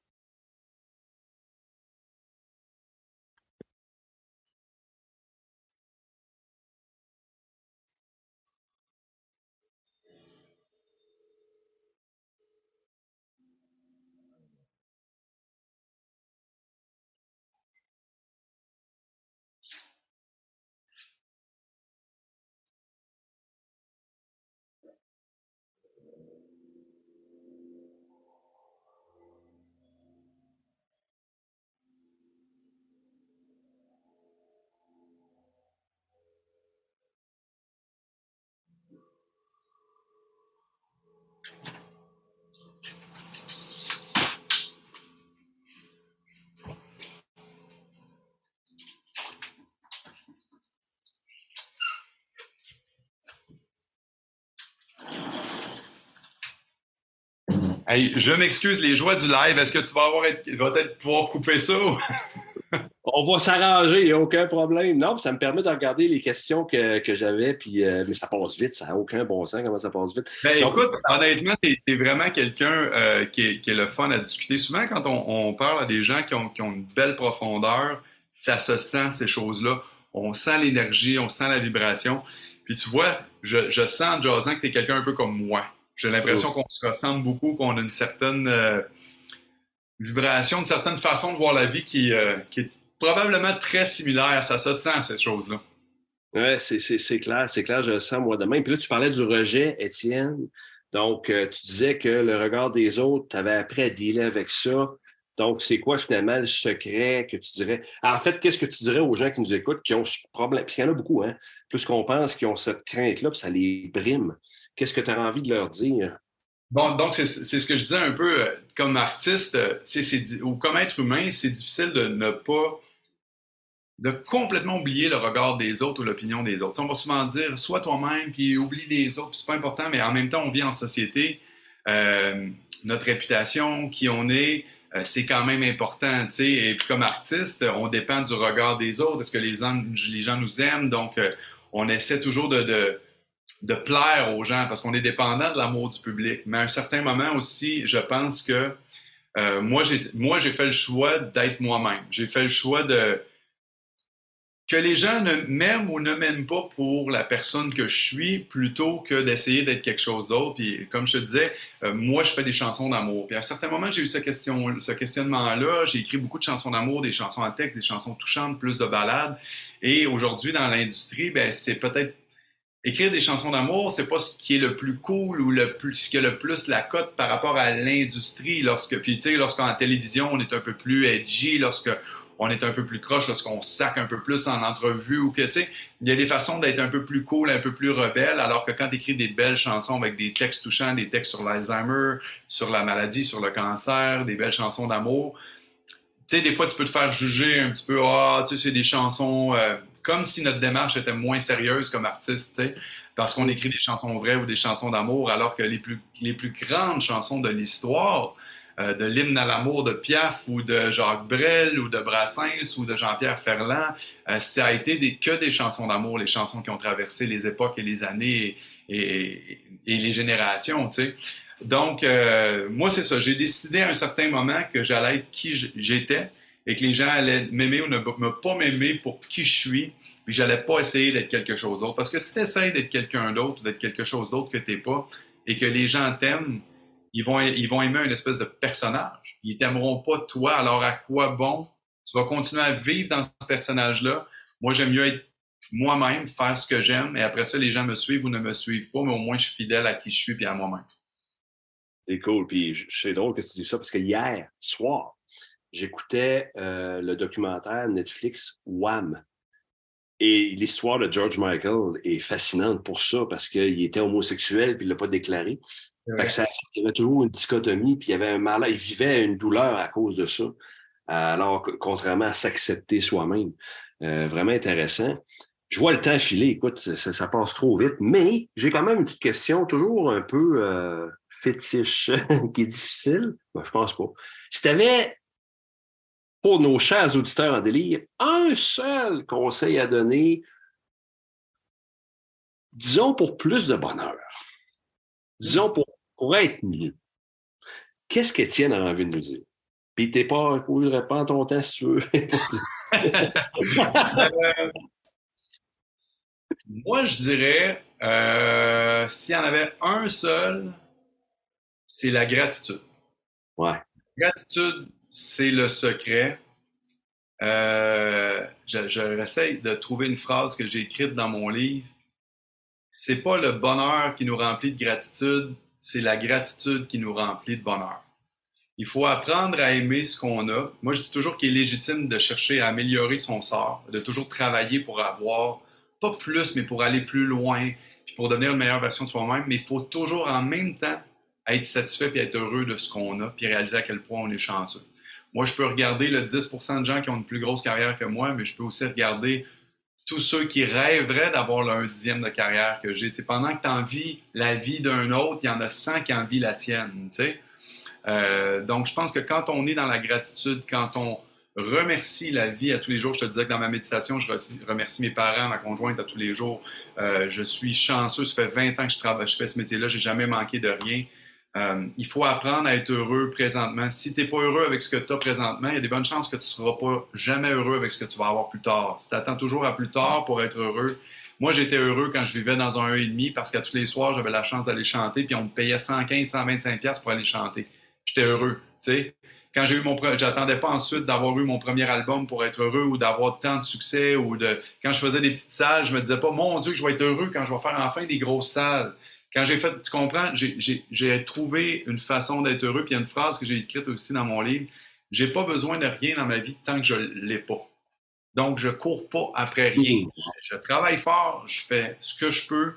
Je m'excuse, les joies du live, est-ce que tu vas avoir peut-être pouvoir couper ça? On va s'arranger, il n'y a aucun problème. Non, ça me permet de regarder les questions que, j'avais, puis euh, mais ça passe vite, ça n'a aucun bon sens comment ça passe vite. Ben, écoute, honnêtement, tu es, vraiment quelqu'un euh, qui, est, le fun à discuter. Souvent, quand on, parle à des gens qui ont, une belle profondeur, ça se sent ces choses-là. On sent l'énergie, on sent la vibration. Puis tu vois, je, je sens, Jason, que tu es quelqu'un un peu comme moi. J'ai l'impression qu'on se ressemble beaucoup, qu'on a une certaine euh, vibration, une certaine façon de voir la vie qui, euh, qui est probablement très similaire. Ça se sent, ces choses-là. Oui, c'est clair, c'est clair, je le sens moi demain. Puis là, tu parlais du rejet, Étienne. Donc, euh, tu disais que le regard des autres, tu avais appris à dealer avec ça. Donc, c'est quoi finalement le secret que tu dirais? En fait, qu'est-ce que tu dirais aux gens qui nous écoutent, qui ont ce problème? Parce qu'il y en a beaucoup, hein? Plus qu'on pense, qui ont cette crainte-là, puis ça les brime. Qu'est-ce que tu as envie de leur dire? Bon, donc c'est ce que je disais un peu euh, comme artiste, euh, ou comme être humain, c'est difficile de ne pas, de complètement oublier le regard des autres ou l'opinion des autres. on va souvent dire, sois toi-même, puis oublie les autres, c'est pas important, mais en même temps, on vit en société, euh, notre réputation, qui on est, c'est quand même important, tu sais. Et puis comme artiste, on dépend du regard des autres. Est-ce que les gens, les gens nous aiment? Donc, on essaie toujours de de plaire aux gens parce qu'on est dépendant de l'amour du public. Mais à un certain moment aussi, je pense que euh, moi, j'ai fait le choix d'être moi-même. J'ai fait le choix de que les gens ne m'aiment ou ne m'aiment pas pour la personne que je suis plutôt que d'essayer d'être quelque chose d'autre. Puis comme je te disais, euh, moi, je fais des chansons d'amour. Puis à un certain moment, j'ai eu ce, question, questionnement-là. J'ai écrit beaucoup de chansons d'amour, des chansons en texte, des chansons touchantes, plus de ballades. Et aujourd'hui, dans l'industrie, ben, c'est peut-être écrire des chansons d'amour, c'est pas ce qui est le plus cool ou le plus, ce qui a le plus la cote par rapport à l'industrie. Lorsque, puis tu sais, lorsqu'en télévision, on est un peu plus edgy, lorsque on est un peu plus croche, lorsqu'on sac un peu plus en entrevue ou que, tu sais, il y a des façons d'être un peu plus cool, un peu plus rebelle, alors que quand tu écris des belles chansons avec des textes touchants, des textes sur l'Alzheimer, sur la maladie, sur le cancer, des belles chansons d'amour, tu sais, des fois, tu peux te faire juger un petit peu, ah, tu sais, c'est des chansons, euh, comme si notre démarche était moins sérieuse comme artiste, parce qu'on écrit des chansons vraies ou des chansons d'amour, alors que les plus, les plus grandes chansons de l'histoire, euh, de l'hymne à l'amour de Piaf ou de Jacques Brel ou de Brassens ou de Jean-Pierre Ferland. Euh, ça a été que des chansons d'amour, les chansons qui ont traversé les époques et les années et, les générations. Donc, euh, moi, c'est ça. J'ai décidé à un certain moment que j'allais être qui j'étais et que les gens allaient m'aimer ou ne pas m'aimer pour qui je suis, puis j'allais pas essayer d'être quelque chose d'autre. Parce que si tu essaies d'être quelqu'un d'autre ou d'être quelque chose d'autre que tu n'es pas et que les gens t'aiment, ils vont, ils vont aimer une espèce de personnage. Ils t'aimeront pas toi. Alors à quoi bon? Tu vas continuer à vivre dans ce personnage-là. Moi, j'aime mieux être moi-même, faire ce que j'aime, et après ça, les gens me suivent ou ne me suivent pas, mais au moins je suis fidèle à qui je suis et à moi-même. C'est cool. Puis c'est drôle que tu dis ça parce que hier soir, j'écoutais euh, le documentaire Netflix Wham. Et l'histoire de George Michael est fascinante pour ça parce qu'il était homosexuel puis il ne l'a pas déclaré il y avait toujours une dichotomie, puis il y avait un mal, il vivait une douleur à cause de ça. Alors, contrairement à s'accepter soi-même. Euh, vraiment intéressant. Je vois le temps filer, écoute, ça, passe trop vite, mais j'ai quand même une petite question, toujours un peu euh, fétiche, qui est difficile. Ben, je pense pas. Si tu avais, pour nos chers auditeurs en délire, un seul conseil à donner, disons pour plus de bonheur, disons pour pour être mieux. Qu'est-ce qu'Étienne a envie de nous dire? Puis t'es pas de répondre ton temps si tu veux. Euh, moi, je dirais, euh, s'il y en avait un seul, c'est la gratitude. Ouais. Gratitude, c'est le secret. Euh, J'essaie de trouver une phrase que j'ai écrite dans mon livre. C'est pas le bonheur qui nous remplit de gratitude, c'est la gratitude qui nous remplit de bonheur. Il faut apprendre à aimer ce qu'on a. Moi, je dis toujours qu'il est légitime de chercher à améliorer son sort, de toujours travailler pour avoir, pas plus, mais pour aller plus loin, puis pour devenir une meilleure version de soi-même. Mais il faut toujours en même temps être satisfait et être heureux de ce qu'on a, puis réaliser à quel point on est chanceux. Moi, je peux regarder le 10% de gens qui ont une plus grosse carrière que moi, mais je peux aussi regarder tous ceux qui rêveraient d'avoir un dixième de carrière que j'ai. pendant que tu envies la vie d'un autre, il y en a 100 qui envient la tienne. Euh, donc, je pense que quand on est dans la gratitude, quand on remercie la vie à tous les jours, je te disais que dans ma méditation, je remercie mes parents, ma conjointe à tous les jours. Euh, je suis chanceux, ça fait 20 ans que je travaille, je fais ce métier-là, j'ai jamais manqué de rien. Euh, il faut apprendre à être heureux présentement. Si tu n'es pas heureux avec ce que tu as présentement, il y a des bonnes chances que tu ne seras pas jamais heureux avec ce que tu vas avoir plus tard. Si tu attends toujours à plus tard pour être heureux, moi j'étais heureux quand je vivais dans un 1,5 parce qu'à tous les soirs, j'avais la chance d'aller chanter, puis on me payait 115, 125 pièces pour aller chanter. J'étais heureux, tu sais. Quand j'ai eu mon j'attendais pas ensuite d'avoir eu mon premier album pour être heureux ou d'avoir tant de succès ou de quand je faisais des petites salles, je me disais pas mon dieu je vais être heureux quand je vais faire enfin des grosses salles. Quand j'ai fait, tu comprends, j'ai trouvé une façon d'être heureux, puis il y a une phrase que j'ai écrite aussi dans mon livre, j'ai pas besoin de rien dans ma vie tant que je l'ai pas. Donc, je cours pas après rien. Mmh. Je travaille fort, je fais ce que je peux,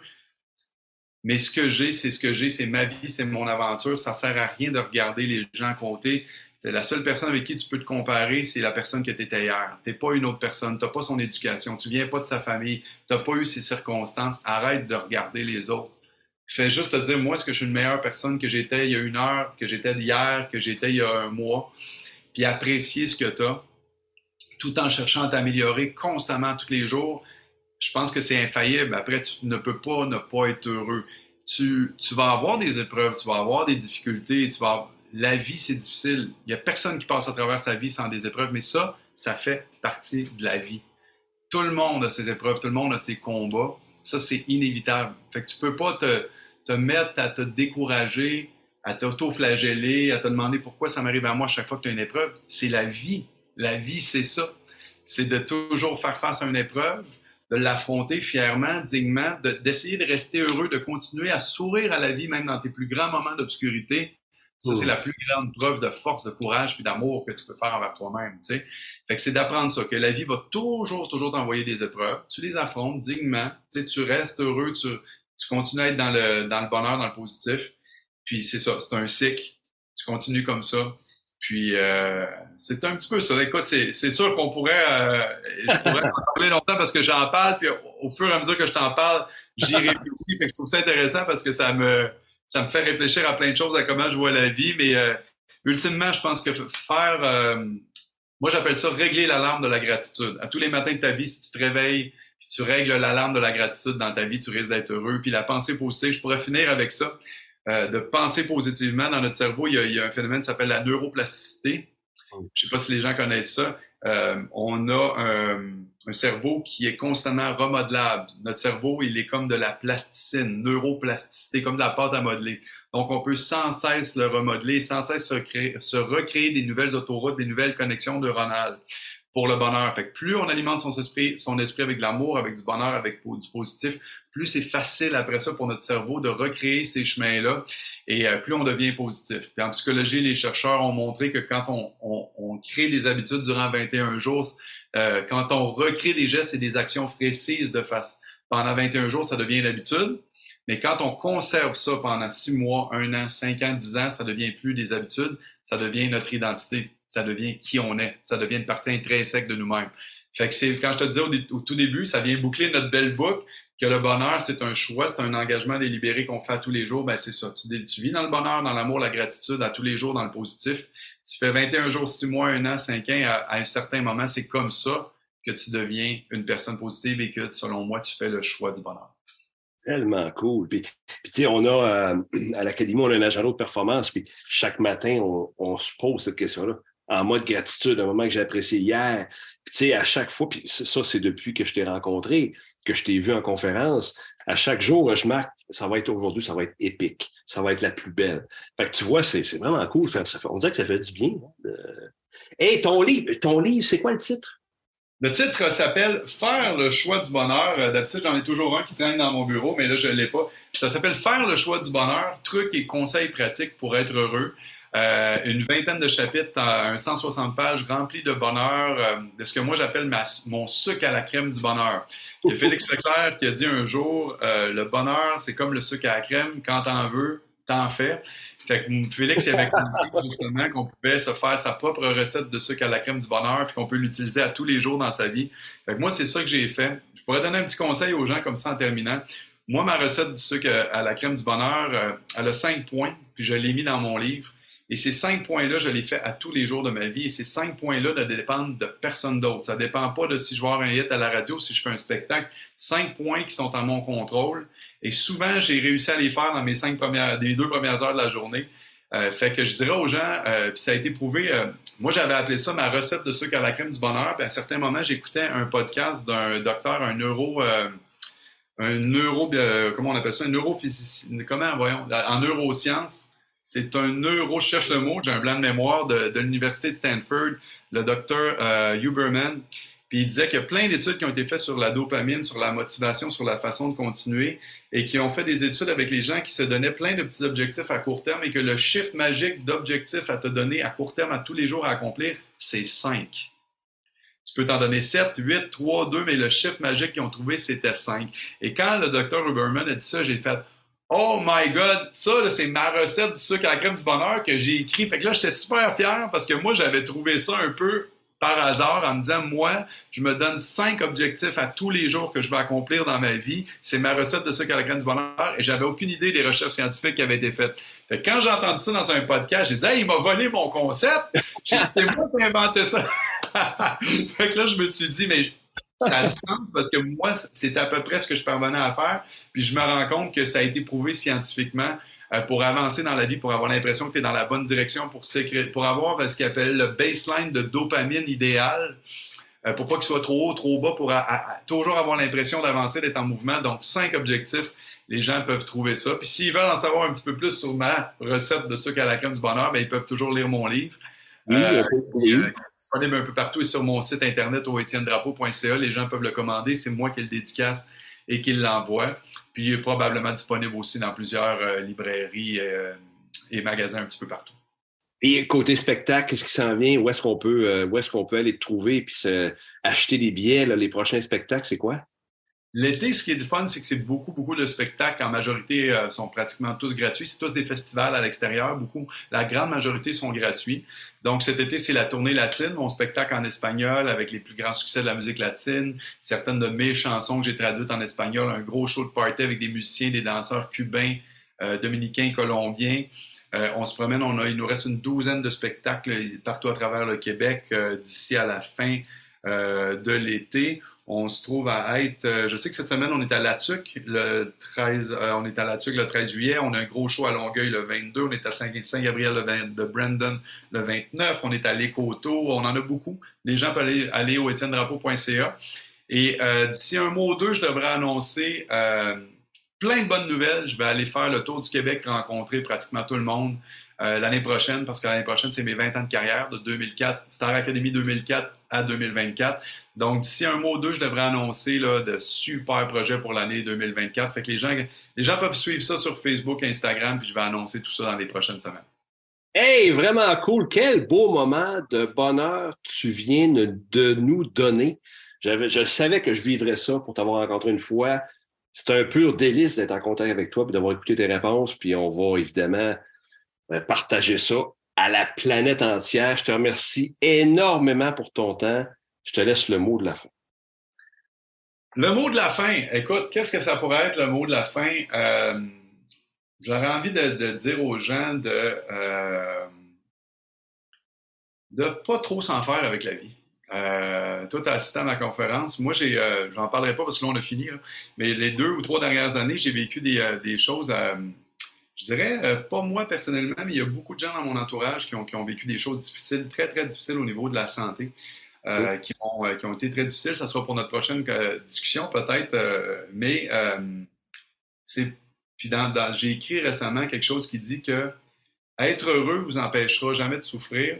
mais ce que j'ai, c'est ce que j'ai, c'est ma vie, c'est mon aventure. Ça sert à rien de regarder les gens à côté. La seule personne avec qui tu peux te comparer, c'est la personne que tu étais hier. Tu n'es pas une autre personne, tu n'as pas son éducation, tu viens pas de sa famille, tu n'as pas eu ses circonstances. Arrête de regarder les autres. Fais juste te dire, moi, est-ce que je suis une meilleure personne que j'étais il y a une heure, que j'étais hier, que j'étais il y a un mois, puis apprécier ce que tu as, tout en cherchant à t'améliorer constamment tous les jours. Je pense que c'est infaillible. Après, tu ne peux pas ne pas être heureux. Tu, tu vas avoir des épreuves, tu vas avoir des difficultés, tu vas la vie, c'est difficile. Il n'y a personne qui passe à travers sa vie sans des épreuves, mais ça, ça fait partie de la vie. Tout le monde a ses épreuves, tout le monde a ses combats. Ça, c'est inévitable. Fait que tu peux pas te, te mettre à te décourager, à t'auto-flageller, à te demander pourquoi ça m'arrive à moi chaque fois que tu as une épreuve. C'est la vie. La vie, c'est ça. C'est de toujours faire face à une épreuve, de l'affronter fièrement, dignement, d'essayer de, rester heureux, de continuer à sourire à la vie, même dans tes plus grands moments d'obscurité. Ça, c'est la plus grande preuve de force, de courage puis d'amour que tu peux faire envers toi-même. Fait que c'est d'apprendre ça, que la vie va toujours, toujours t'envoyer des épreuves. Tu les affrontes dignement. Tu restes heureux, tu, tu continues à être dans le, dans le bonheur, dans le positif. Puis c'est ça, c'est un cycle. Tu continues comme ça. Puis euh, c'est un petit peu ça. Écoute, c'est, sûr qu'on pourrait, euh, je pourrais en parler longtemps parce que j'en parle, puis au, fur et à mesure que je t'en parle, j'y réfléchis. fait que je trouve ça intéressant parce que ça me, ça me fait réfléchir à plein de choses, à comment je vois la vie. Mais euh, Ultimement, je pense que faire, moi j'appelle ça régler l'alarme de la gratitude. À tous les matins de ta vie, si tu te réveilles, puis tu règles l'alarme de la gratitude dans ta vie, tu risques d'être heureux. Puis la pensée positive, je pourrais finir avec ça, euh, de penser positivement. Dans notre cerveau, il y a, il y a un phénomène qui s'appelle la neuroplasticité. Je sais pas si les gens connaissent ça. Euh, on a un, un, cerveau qui est constamment remodelable. Notre cerveau, il est comme de la plasticine, neuroplasticité, comme de la pâte à modeler. Donc, on peut sans cesse le remodeler, sans cesse se, créer, se recréer des nouvelles autoroutes, des nouvelles connexions neuronales pour le bonheur. Fait que plus on alimente son esprit, son esprit avec de l'amour, avec du bonheur, avec du positif, plus c'est facile après ça pour notre cerveau de recréer ces chemins-là et euh, plus on devient positif. En psychologie, les chercheurs ont montré que quand on, on, on crée des habitudes durant 21 jours, euh, quand on recrée des gestes et des actions précises de face pendant 21 jours, ça devient l'habitude. Mais quand on conserve ça pendant 6 mois, 1 an, 5 ans, 10 ans, ça devient plus des habitudes, ça devient notre identité ça devient qui on est. Ça devient une partie intrinsèque de nous-mêmes. Fait que c'est, quand je te disais au, tout début, ça vient boucler notre belle boucle, que le bonheur, c'est un choix, c'est un engagement délibéré qu'on fait à tous les jours. Ben, c'est ça. Tu, tu, vis dans le bonheur, dans l'amour, la gratitude, à tous les jours, dans le positif. Tu fais 21 jours, 6 mois, 1 an, 5 ans, à, un certain moment, c'est comme ça que tu deviens une personne positive et que, selon moi, tu fais le choix du bonheur. Tellement cool. Puis, tu sais, on a, euh, à l'Académie, on a un agenda de performance, puis chaque matin, on se pose cette question-là en mode gratitude, un moment que j'ai apprécié hier. tu sais, à chaque fois, puis ça, c'est depuis que je t'ai rencontré, que je t'ai vu en conférence, à chaque jour, je marque, ça va être aujourd'hui, ça va être épique, ça va être la plus belle. Fait que tu vois, c'est vraiment cool. Ça, on dirait que ça fait du bien. Hé, hein, ton livre, ton livre, c'est quoi le titre? Le titre s'appelle Faire le choix du bonheur. Euh, d'habitude, j'en ai toujours un qui traîne dans mon bureau, mais là, je ne l'ai pas. Ça s'appelle Faire le choix du bonheur, trucs et conseils pratiques pour être heureux. Euh, une vingtaine de chapitres, un 160 pages remplis de bonheur, euh, de ce que moi j'appelle mon sucre à la crème du bonheur. Il y a Félix Leclerc qui a dit un jour, euh, le bonheur, c'est comme le sucre à la crème, quand t'en veux, t'en fais. Fait que Félix il avait compris justement qu'on pouvait se faire sa propre recette de sucre à la crème du bonheur, puis qu'on peut l'utiliser à tous les jours dans sa vie. Fait que moi, c'est ça que j'ai fait. Je pourrais donner un petit conseil aux gens comme ça en terminant. Moi, ma recette du sucre à la crème du bonheur, elle a cinq points, puis je l'ai mis dans mon livre. Et ces cinq points-là, je les fais à tous les jours de ma vie. Et ces cinq points-là ne dépendent de personne d'autre. Ça ne dépend pas de si je vais avoir un hit à la radio, si je fais un spectacle. Cinq points qui sont en mon contrôle. Et souvent, j'ai réussi à les faire dans mes cinq premières, deux premières heures de la journée. Euh, fait que je dirais aux gens, euh, puis ça a été prouvé, euh, moi j'avais appelé ça ma recette de sucre à la crème du bonheur, puis à certains moments j'écoutais un podcast d'un docteur, un neuro, un neuro, comment on appelle ça, un neurophysicien, comment, voyons, en neurosciences, c'est un neuro, je cherche le mot, j'ai un blanc de mémoire de, l'Université de Stanford, le docteur euh, Huberman. Puis il disait qu'il y a plein d'études qui ont été faites sur la dopamine, sur la motivation, sur la façon de continuer, et qui ont fait des études avec les gens qui se donnaient plein de petits objectifs à court terme et que le chiffre magique d'objectifs à te donner à court terme, à tous les jours à accomplir, c'est 5. Tu peux t'en donner 7, 8, 3, 2, mais le chiffre magique qu'ils ont trouvé, c'était 5. Et quand le docteur Huberman a dit ça, j'ai fait Oh my God, ça, c'est ma recette du sucre à la crème du bonheur que j'ai écrit. Fait que là, j'étais super fier parce que moi, j'avais trouvé ça un peu par hasard en me disant, moi, je me donne cinq objectifs à tous les jours que je vais accomplir dans ma vie. C'est ma recette de sucre à la crème du bonheur et j'avais aucune idée des recherches scientifiques qui avaient été faites. Fait que quand j'ai entendu ça dans un podcast, j'ai dit, hey, il m'a volé mon concept. c'est moi qui ai inventé ça. fait que là, je me suis dit, mais ça a du sens parce que moi, c'est à peu près ce que je parvenais à faire. Puis je me rends compte que ça a été prouvé scientifiquement euh, pour avancer dans la vie, pour avoir l'impression que tu es dans la bonne direction, pour, avoir ce qu'ils appelle le baseline de dopamine idéal, euh, pour pas qu'il soit trop haut, trop bas, pour toujours avoir l'impression d'avancer, d'être en mouvement. Donc, cinq objectifs. Les gens peuvent trouver ça. Puis s'ils veulent en savoir un petit peu plus sur ma recette de sucre à la crème du bonheur, bien, ils peuvent toujours lire mon livre. Oui, euh, euh, disponible un peu partout et sur mon site internet au etiennedrapeau.ca. Les gens peuvent le commander. C'est moi qui le dédicace et qui l'envoie. Puis il est probablement disponible aussi dans plusieurs euh, librairies et magasins un petit peu partout. Et côté spectacle, qu'est-ce qui s'en vient? Où est-ce qu'on peut, où est-ce qu'on peut aller te trouver et puis acheter des billets? les prochains spectacles, c'est quoi? L'été, ce qui est le fun, c'est que c'est beaucoup, beaucoup de spectacles. En majorité, euh, sont pratiquement tous gratuits. C'est tous des festivals à l'extérieur. Beaucoup, la grande majorité sont gratuits. Donc, cet été, c'est la tournée latine, mon spectacle en espagnol avec les plus grands succès de la musique latine, certaines de mes chansons que j'ai traduites en espagnol, un gros show de party avec des musiciens, des danseurs cubains, euh, dominicains, colombiens. on se promène, on a, il nous reste une douzaine de spectacles partout à travers le Québec d'ici à la fin de l'été. On se trouve à être, euh, je sais que cette semaine, on est à La Tuque le 13, euh, on est à La Tuque le 13 juillet, on a un gros show à Longueuil le 22, on est à Saint-Gabriel le de Brandon le 29, on est à l'Écoto, on en a beaucoup. Les gens peuvent aller, aller au etiennedrapeau.ca. Et euh, d'ici un mois ou deux, je devrais annoncer plein de bonnes nouvelles. Je vais aller faire le tour du Québec, rencontrer pratiquement tout le monde. L'année prochaine, parce que l'année prochaine, c'est mes 20 ans de carrière, de 2004, Star Academy 2004 à 2024. Donc, d'ici un mois ou deux, je devrais annoncer là, de super projets pour l'année 2024. Fait que les gens, les gens peuvent suivre ça sur Facebook, Instagram, puis je vais annoncer tout ça dans les prochaines semaines. Hey, vraiment cool. Quel beau moment de bonheur tu viens de nous donner. je savais que je vivrais ça pour t'avoir rencontré une fois. C'est un pur délice d'être en contact avec toi et d'avoir écouté tes réponses. Puis on va évidemment euh, partager ça à la planète entière. Je te remercie énormément pour ton temps. Je te laisse le mot de la fin. Le mot de la fin, écoute, qu'est-ce que ça pourrait être le mot de la fin? Euh, j'aurais envie de, dire aux gens de euh, de pas trop s'en faire avec la vie. Euh, toi, tu as assisté à ma conférence. Moi, j'ai, euh, j'en parlerai pas parce que là, on a fini, mais les deux ou trois dernières années, j'ai vécu des choses je dirais, euh, pas moi personnellement, mais il y a beaucoup de gens dans mon entourage qui ont, qui ont vécu des choses difficiles, très, très difficiles au niveau de la santé, euh, qui, ont, euh, qui, ont, été très difficiles. Ça sera pour notre prochaine discussion peut-être, mais c'est. Puis dans, j'ai écrit récemment quelque chose qui dit que être heureux vous empêchera jamais de souffrir,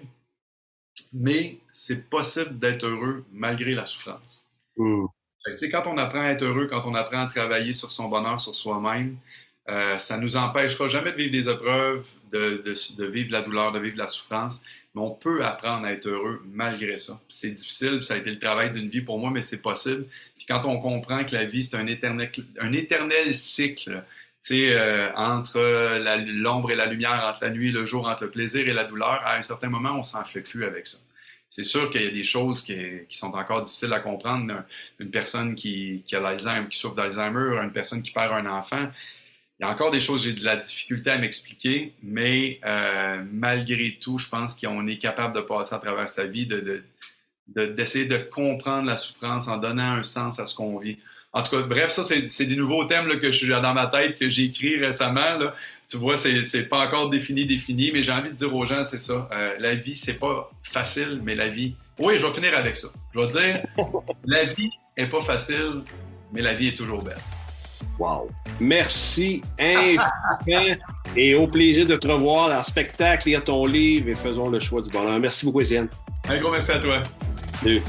mais c'est possible d'être heureux malgré la souffrance. Mmh. quand on apprend à être heureux, quand on apprend à travailler sur son bonheur, sur soi-même, euh, ça ne nous empêchera jamais de vivre des épreuves, de, de, vivre la douleur, de vivre la souffrance, mais on peut apprendre à être heureux malgré ça. C'est difficile, ça a été le travail d'une vie pour moi, mais c'est possible. Puis quand on comprend que la vie, c'est un éternel, un éternel cycle, euh, entre l'ombre et la lumière, entre la nuit et le jour, entre le plaisir et la douleur, à un certain moment, on s'en fait plus avec ça. C'est sûr qu'il y a des choses qui, sont encore difficiles à comprendre. Une personne qui, qui a l'Alzheimer, qui souffre d'Alzheimer, une personne qui perd un enfant, il y a encore des choses, j'ai de la difficulté à m'expliquer, mais euh, malgré tout, je pense qu'on est capable de passer à travers sa vie, d'essayer de, comprendre la souffrance en donnant un sens à ce qu'on vit. En tout cas, bref, ça, c'est des nouveaux thèmes que je suis dans ma tête, que j'ai écrit récemment. Tu vois, c'est pas encore défini, défini, mais j'ai envie de dire aux gens, c'est ça. Euh, la vie, c'est pas facile, mais la vie. Oui, je vais finir avec ça. Je vais dire, la vie est pas facile, mais la vie est toujours belle. Wow. Merci infiniment et au plaisir de te revoir en spectacle, lire ton livre et faisons le choix du bonheur. Merci beaucoup, Étienne. Un gros merci à toi. Salut.